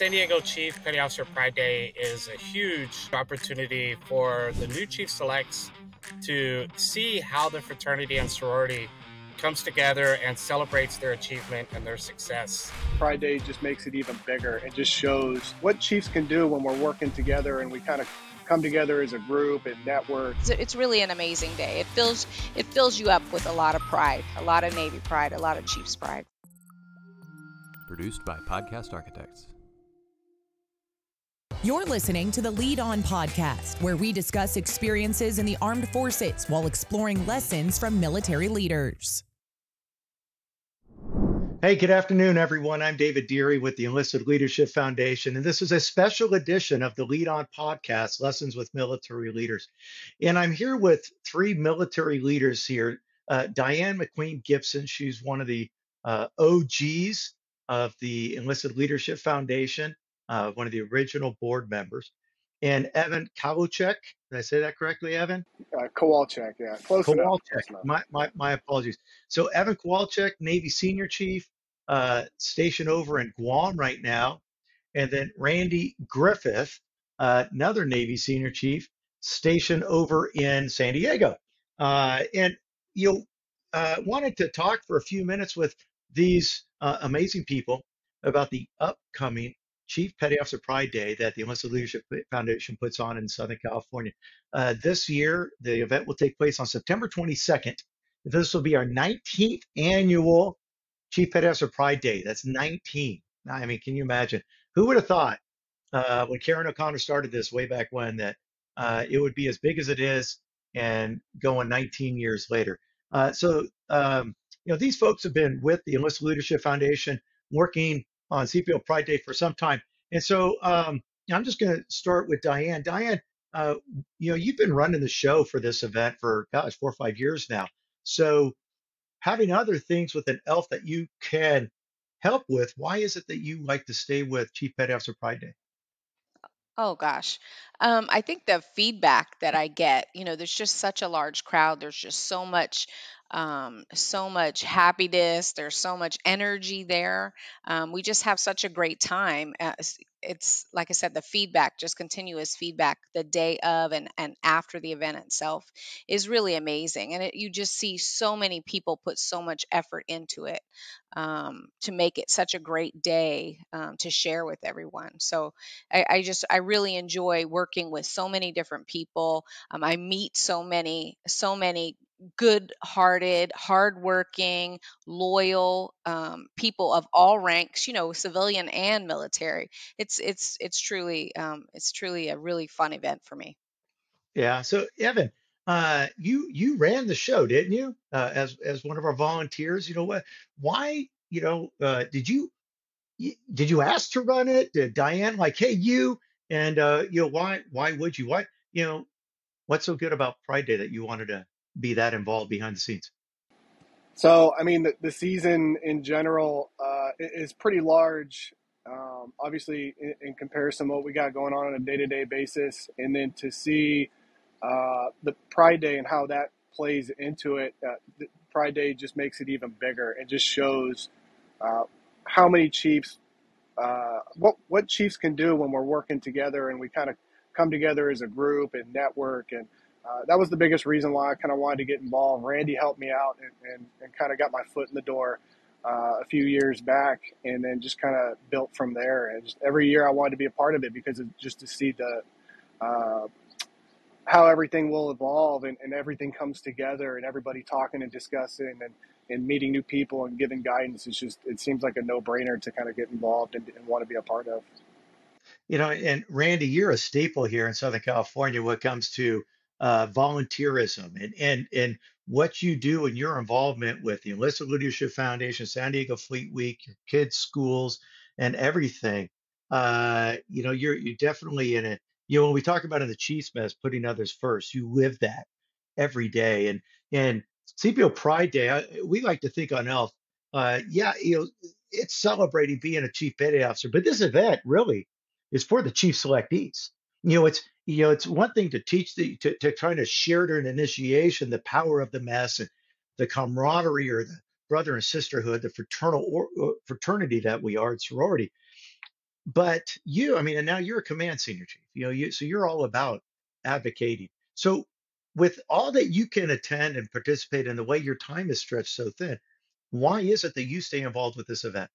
San Diego Chief Petty Officer Pride Day is a huge opportunity for the new Chief Selects to see how the fraternity and sorority comes together and celebrates their achievement and their success. Pride Day just makes it even bigger and just shows what Chiefs can do when we're working together and we kind of come together as a group and network. It's really an amazing day. It fills it fills you up with a lot of pride, a lot of Navy pride, a lot of Chiefs pride. Produced by Podcast Architects. You're listening to the Lead On podcast, where we discuss experiences in the armed forces while exploring lessons from military leaders. Hey, good afternoon, everyone. I'm David Deary with the Enlisted Leadership Foundation, and this is a special edition of the Lead On podcast, Lessons with Military Leaders. And I'm here with three military leaders here. Uh, Diane McQueen Gipson, she's one of the uh, OGs of the Enlisted Leadership Foundation uh, one of the original board members, and Evan Kowalczyk. Did I say that correctly, Evan? Uh, Kowalczyk, yeah, close enough. My, my, my apologies. So Evan Kowalczyk, Navy Senior Chief, uh, stationed over in Guam right now, and then Randy Griffith, uh, another Navy Senior Chief, stationed over in San Diego. Uh, and you know, uh, wanted to talk for a few minutes with these uh, amazing people about the upcoming Chief Petty Officer Pride Day that the Enlisted Leadership Foundation puts on in Southern California. Uh, this year, the event will take place on September 22nd. This will be our 19th annual Chief Petty Officer Pride Day. That's 19. I mean, can you imagine? Who would have thought uh, when Karen O'Connor started this way back when that uh, it would be as big as it is and going 19 years later? Uh, so, um, you know, these folks have been with the Enlisted Leadership Foundation working on CPO Pride Day for some time. And so um, I'm just going to start with Diane. Diane, uh, you know, you've been running the show for this event for, gosh, four or five years now. So having other things with an elf that you can help with, why is it that you like to stay with Chief Petty Officer Pride Day? Oh gosh. Um, I think the feedback that I get, you know, there's just such a large crowd. There's just so much um, so much happiness. There's so much energy there. Um, we just have such a great time. Uh, it's, it's like I said, the feedback, just continuous feedback, the day of and and after the event itself is really amazing. And it, you just see so many people put so much effort into it um, to make it such a great day um, to share with everyone. So I, I just I really enjoy working with so many different people. Um, I meet so many so many good-hearted, hardworking, loyal um, people of all ranks. You know, civilian and military. It's it's it's truly um, it's truly a really fun event for me. Yeah. So Evan, uh, you you ran the show, didn't you? Uh, as as one of our volunteers. You know what? Why? You know, uh, did you did you ask to run it? Did Diane like, hey, you? And uh, you know, why why would you? Why you know, what's so good about Pride Day that you wanted to be that involved behind the scenes? So, I mean, the, the season in general uh, is pretty large. Um, obviously, in, in, comparison to what we got going on on a day to day basis, and then to see uh, the Pride Day and how that plays into it, uh, Pride Day just makes it even bigger and just shows uh, how many Chiefs, uh, what what Chiefs can do when we're working together and we kind of come together as a group and network and uh, that was the biggest reason why I kind of wanted to get involved. Randy helped me out and, and, and kind of got my foot in the door uh, a few years back, and then just kind of built from there. And just every year I wanted to be a part of it because of, just to see the uh, how everything will evolve and, and everything comes together and everybody talking and discussing and, and meeting new people and giving guidance. It's just it seems like a no brainer to kind of get involved and, and want to be a part of. You know, and Randy, you're a staple here in Southern California when it comes to uh, volunteerism and and and what you do and your involvement with the Enlisted Leadership Foundation, San Diego Fleet Week, your kids' schools, and everything. Uh, you know, you're you're definitely in it. You know, when we talk about in the Chiefs mess, putting others first, you live that every day. And and CPO Pride Day, I, we like to think on ELF. Uh, yeah, you know, it's celebrating being a chief petty officer, but this event really is for the chief selectees. You know, it's you know, it's one thing to teach the to, to kind of share during initiation the power of the mess and the camaraderie or the brother and sisterhood, the fraternal or, or fraternity that we are, at sorority. but you, I mean, and now you're a command senior chief, you know, you, so you're all about advocating. So with all that you can attend and participate in the way your time is stretched so thin, why is it that you stay involved with this event?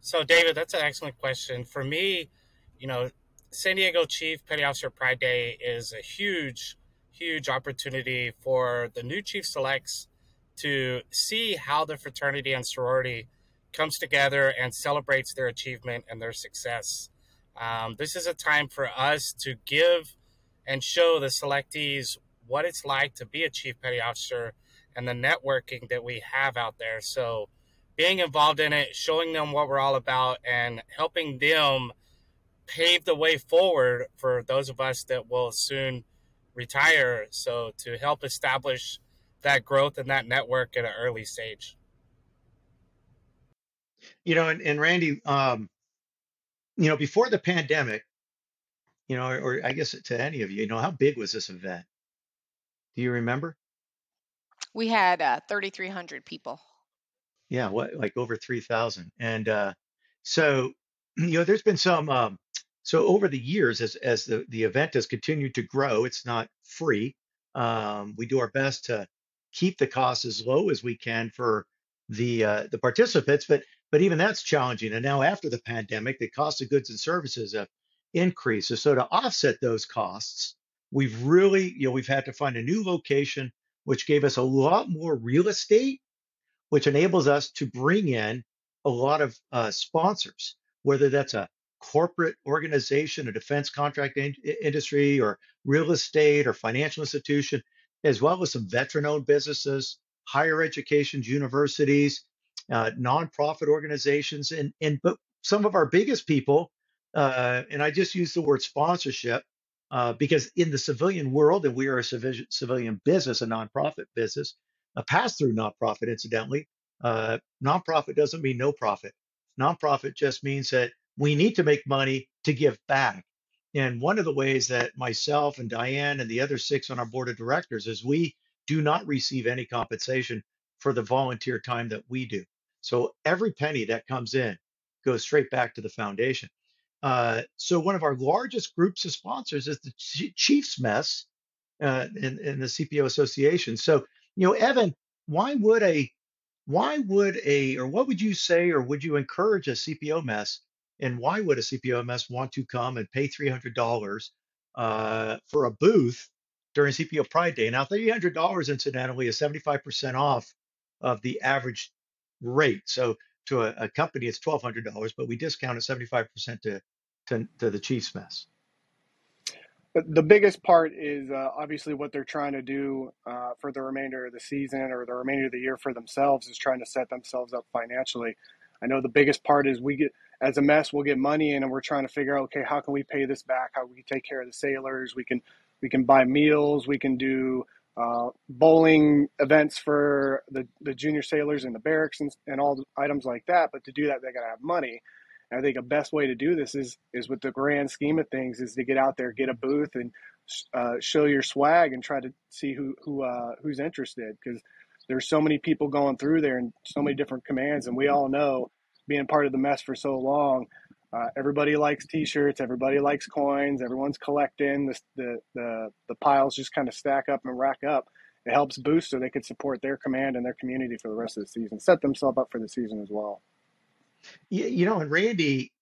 So, David, that's an excellent question. For me, you know, San Diego Chief Petty Officer Pride Day is a huge, huge opportunity for the new chief selects to see how the fraternity and sorority comes together and celebrates their achievement and their success. Um, this is a time for us to give and show the selectees what it's like to be a chief petty officer and the networking that we have out there. So, being involved in it, showing them what we're all about, and helping them pave the way forward for those of us that will soon retire. So, to help establish that growth and that network at an early stage. You know, and, and Randy, um, you know, before the pandemic, you know, or, or I guess to any of you, you know, how big was this event? Do you remember? We had uh, 3,300 people. Yeah, what like over 3,000. And uh, so, you know, there's been some um, so over the years as as the the event has continued to grow, it's not free. Um, we do our best to keep the costs as low as we can for the uh, the participants, but but even that's challenging. And now after the pandemic, the cost of goods and services have increased. So to offset those costs, we've really, you know, we've had to find a new location, which gave us a lot more real estate, which enables us to bring in a lot of uh, sponsors, whether that's a corporate organization, a defense contract in- industry, or real estate or financial institution, as well as some veteran-owned businesses, higher educations, universities, uh, nonprofit organizations, and and but some of our biggest people, uh, and I just use the word sponsorship uh, because in the civilian world, and we are a civilian civilian business, a nonprofit business, a pass-through nonprofit, incidentally. Uh, nonprofit doesn't mean no profit. Nonprofit just means that we need to make money to give back. And one of the ways that myself and Diane and the other six on our board of directors is we do not receive any compensation for the volunteer time that we do. So every penny that comes in goes straight back to the foundation. Uh, so one of our largest groups of sponsors is the Chiefs Mess uh, in, in the CPO Association. So you know, Evan, why would a why would a or what would you say or would you encourage a CPO mess and why would a CPO mess want to come and pay $300 uh, for a booth during CPO Pride Day? Now, $300 incidentally is 75% off of the average rate. So to a, a company, it's $1,200, but we discount it 75% to, to, to the Chiefs mess. But the biggest part is uh, obviously what they're trying to do uh, for the remainder of the season or the remainder of the year for themselves is trying to set themselves up financially. I know the biggest part is we get as a mess we'll get money in and we're trying to figure out okay how can we pay this back? How we can take care of the sailors? We can we can buy meals. We can do uh, bowling events for the, the junior sailors in the barracks and, and all the items like that. But to do that they got to have money i think the best way to do this is is with the grand scheme of things is to get out there get a booth and uh, show your swag and try to see who who uh, who's interested. Because there's so many people going through there and so many different commands and we all know being part of the mess for so long uh, everybody likes t-shirts everybody likes coins everyone's collecting the, the, the, the piles just kind of stack up and rack up. It helps boost so they could support their command and their community for the rest of the season set themselves up for the season as well you, you know and randy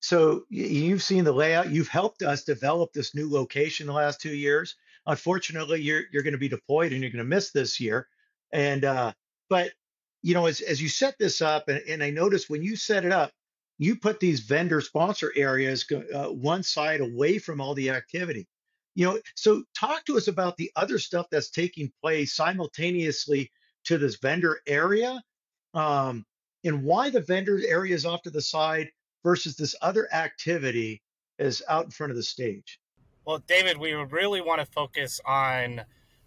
so you've seen the layout you've helped us develop this new location the last two years unfortunately you're, you're going to be deployed and you're going to miss this year and uh, but you know, as as you set this up, and, and I noticed when you set it up, you put these vendor sponsor areas uh, one side away from all the activity. You know, so talk to us about the other stuff that's taking place simultaneously to this vendor area, um, and why the vendor area is off to the side versus this other activity is out in front of the stage. Well, David, we really want to focus on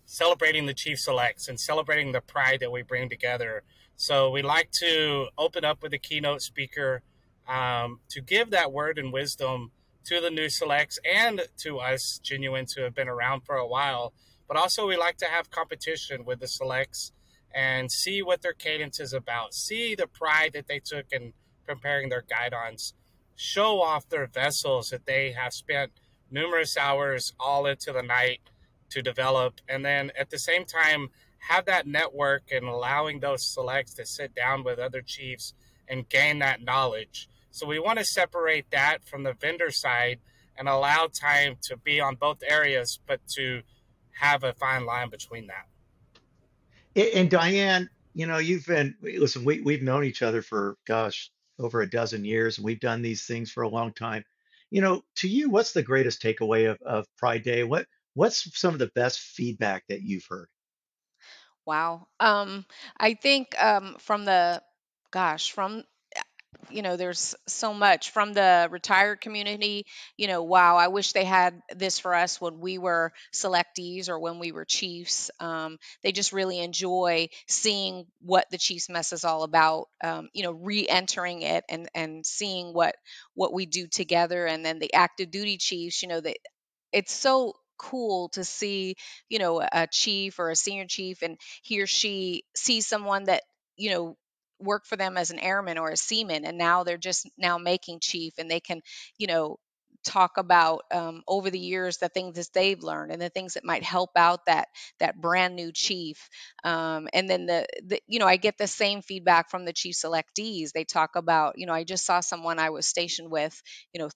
celebrating the Chief Selects and celebrating the pride that we bring together. So we like to open up with a keynote speaker um, to give that word and wisdom to the new selects and to us genuines who have been around for a while. But also, we like to have competition with the selects and see what their cadence is about, see the pride that they took in preparing their guidons, show off their vessels that they have spent numerous hours all into the night to develop, and then at the same time have that network and allowing those selects to sit down with other chiefs and gain that knowledge. So we want to separate that from the vendor side and allow time to be on both areas, but to have a fine line between that. And Diane, you know, you've been, listen, we, we've known each other for, gosh, over a dozen years, and we've done these things for a long time. You know, to you, what's the greatest takeaway of, of Pride Day? What What's some of the best feedback that you've heard? Wow. Um, I think um, from the, gosh, from you know, there's so much from the retired community. You know, wow, I wish they had this for us when we were selectees or when we were chiefs. Um, they just really enjoy seeing what the Chiefs mess is all about. Um, you know, re-entering it and and seeing what what we do together, and then the active duty chiefs. You know, that it's so cool to see you know a chief or a senior chief and he or she sees someone that you know work for them as an airman or a seaman and now they're just now making chief and they can you know talk about um, over the years the things that they've learned and the things that might help out that that brand new chief. Um, and then the, the you know i get the same feedback from the chief selectees. They talk about you know i just saw someone i was stationed with you know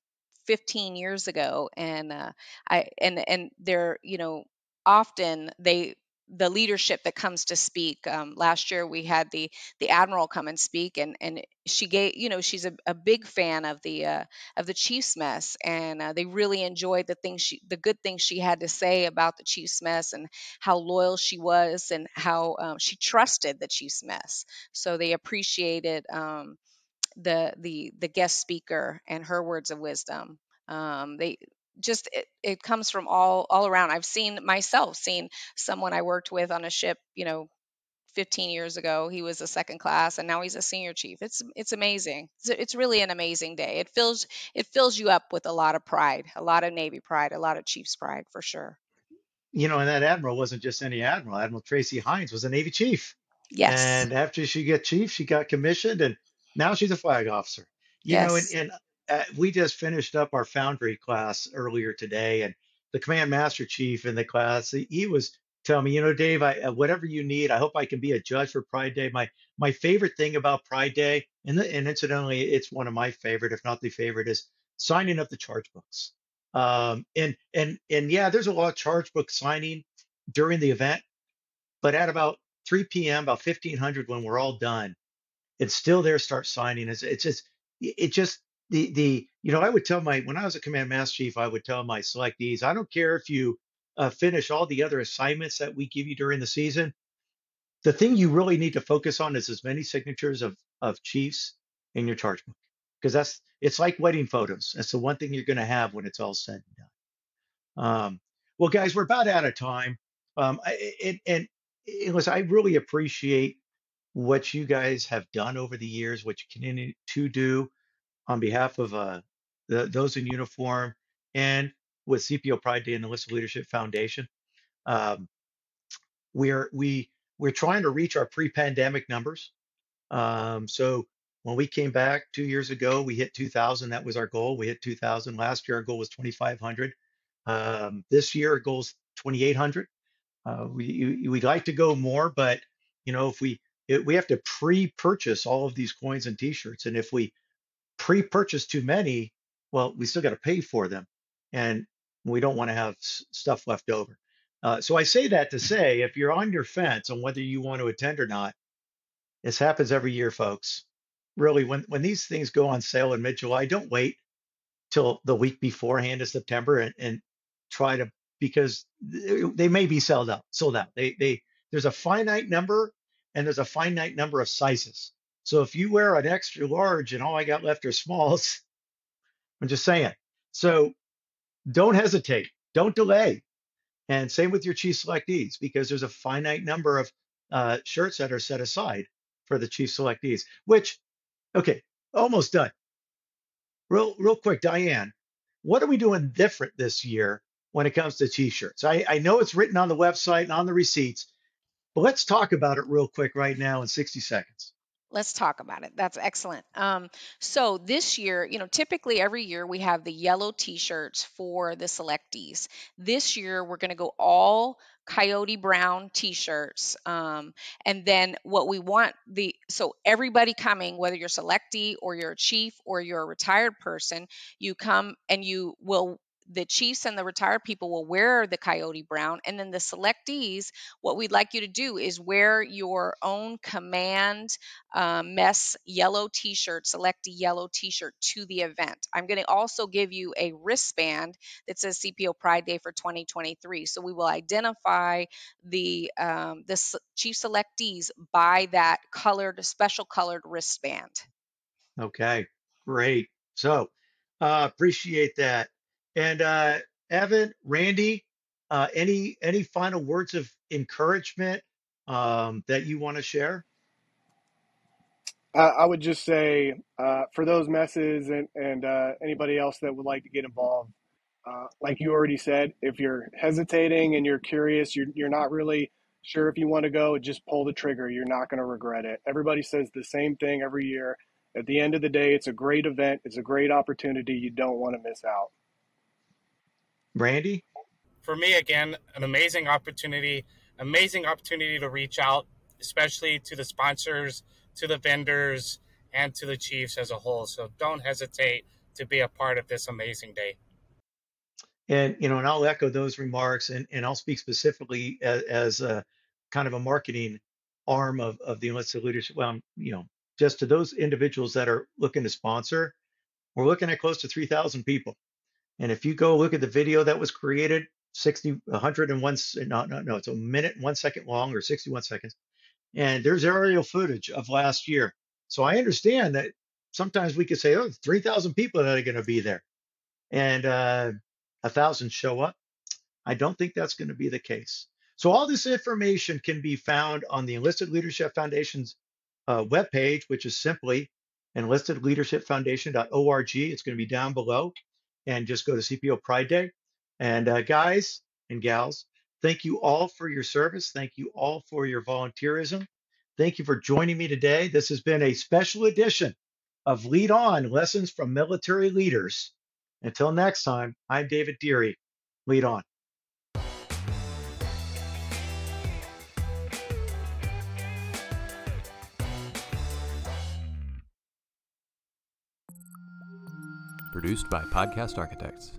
15 years ago and uh, i and and they're you know often they the leadership that comes to speak. Um, last year we had the the admiral come and speak, and and she gave you know she's a, a big fan of the uh, of the Chiefs mess, and uh, they really enjoyed the things she the good things she had to say about the Chiefs mess and how loyal she was and how um, she trusted the Chiefs mess. So they appreciated um, the the the guest speaker and her words of wisdom. Um, they just it, it comes from all all around. I've seen myself seen someone i worked with on a ship you know 15 years ago he was a second class and now he's a senior chief. It's it's amazing. It's, it's really an amazing day. It fills it fills you up with a lot of pride a lot of navy pride a lot of chiefs pride for sure. You know, and that admiral wasn't just any admiral. Admiral Tracy Hines was a Navy chief. yes. And after she got chief, she got commissioned, and now she's a flag officer. You know, and, and uh, we just finished up our foundry class earlier today, and the command master chief in the class, he, was telling me, you know, Dave, I, uh, whatever you need, I hope I can be a judge for Pride Day. My my favorite thing about Pride Day, and the, and incidentally, it's one of my favorite, if not the favorite, is signing up the charge books. Um, and and and yeah, there's a lot of charge book signing during the event, but at about 3 p.m., about 1500, when we're all done it's still there start signing it's, it's just it just the the you know i would tell my when i was a command master chief i would tell my selectees i don't care if you uh, finish all the other assignments that we give you during the season. The thing you really need to focus on is as many signatures of of chiefs in your charge book. Because that's it's like wedding photos. That's the one thing you're going to have when it's all said and done. Um, well guys we're about out of time. Um, I, and, and it was i really appreciate what you guys have done over the years, what you continue to do on behalf of uh, the, those in uniform and with CPO Pride Day and the Enlisted Leadership Foundation. Um, we're we we're trying to reach our pre-pandemic numbers. Um, so when we came back two years ago, we hit 2,000. That was our goal. We hit 2,000 last year. Our goal was 2,500. Um, this year, our goal is 2,800. Uh, we we'd like to go more, but you know if we it, we have to pre-purchase all of these coins and T-shirts, and if we pre-purchase too many, well, we still got to pay for them, and we don't want to have s- stuff left over. Uh, so I say that to say, if you're on your fence on whether you want to attend or not, this happens every year, folks. Really, when when these things go on sale in mid-July, don't wait till the week beforehand of September and, and try to because they may be sold out. Sold out. They they there's a finite number and there's a finite number of sizes. So if you wear an extra large and all I got left are smalls, I'm just saying. So don't hesitate. Don't delay. And same with your chief selectees because there's a finite number of uh, shirts that are set aside for the chief selectees. Which, okay, almost done. Real, real quick, Diane, what are we doing different this year when it comes to t-shirts? I, I know it's written on the website and on the receipts, but let's talk about it real quick right now in 60 seconds. Let's talk about it. That's excellent. Um, so this year, you know, typically every year we have the yellow T-shirts for the selectees. This year we're going to go all coyote brown T-shirts, um, and then what we want the so everybody coming, whether you're selectee or you're a chief or you're a retired person, you come and you will the chiefs and the retired people will wear the coyote brown and then the selectees what we'd like you to do is wear your own command um, mess yellow t-shirt select a yellow t-shirt to the event. I'm going to also give you a wristband that says cpo pride day for 2023 so we will identify the um, the chief selectees by that colored special colored wristband. Okay great. So uh, appreciate that and uh, Evan, Randy, uh, any any final words of encouragement um, that you want to share? I would just say uh, for those messes and, and uh, anybody else that would like to get involved, uh, like you already said, if you're hesitating and you're curious, you're, you're not really sure if you want to go, just pull the trigger. You're not going to regret it. Everybody says the same thing every year. At the end of the day, it's a great event, it's a great opportunity. You don't want to miss out. Randy? For me, again, an amazing opportunity, amazing opportunity to reach out, especially to the sponsors, to the vendors, and to the Chiefs as a whole. So don't hesitate to be a part of this amazing day. And you know, and I'll echo those remarks, and, and I'll speak specifically as, as a kind of a marketing arm of, of the enlisted leadership. Well, you know, just to those individuals that are looking to sponsor, we're looking at close to 3,000 people and if you go look at the video that was created, 60, 101, no, no, no, it's a minute, one second long or 61 seconds. And there's aerial footage of last year. So I understand that sometimes we could say, oh, 3,000 people that are going to be there and uh, a thousand show up. I don't think that's going to be the case. So all this information can be found on the Enlisted Leadership Foundation's uh, webpage, which is simply enlistedleadershipfoundation.org. It's going to be down below and just go to CPO Pride Day. And uh, guys and gals, thank you all for your service. Thank you all for your volunteerism. Thank you for joining me today. This has been a special edition of Lead On Lessons from Military Leaders. Until next time, I'm David Deary. Lead on. Produced by Podcast Architects.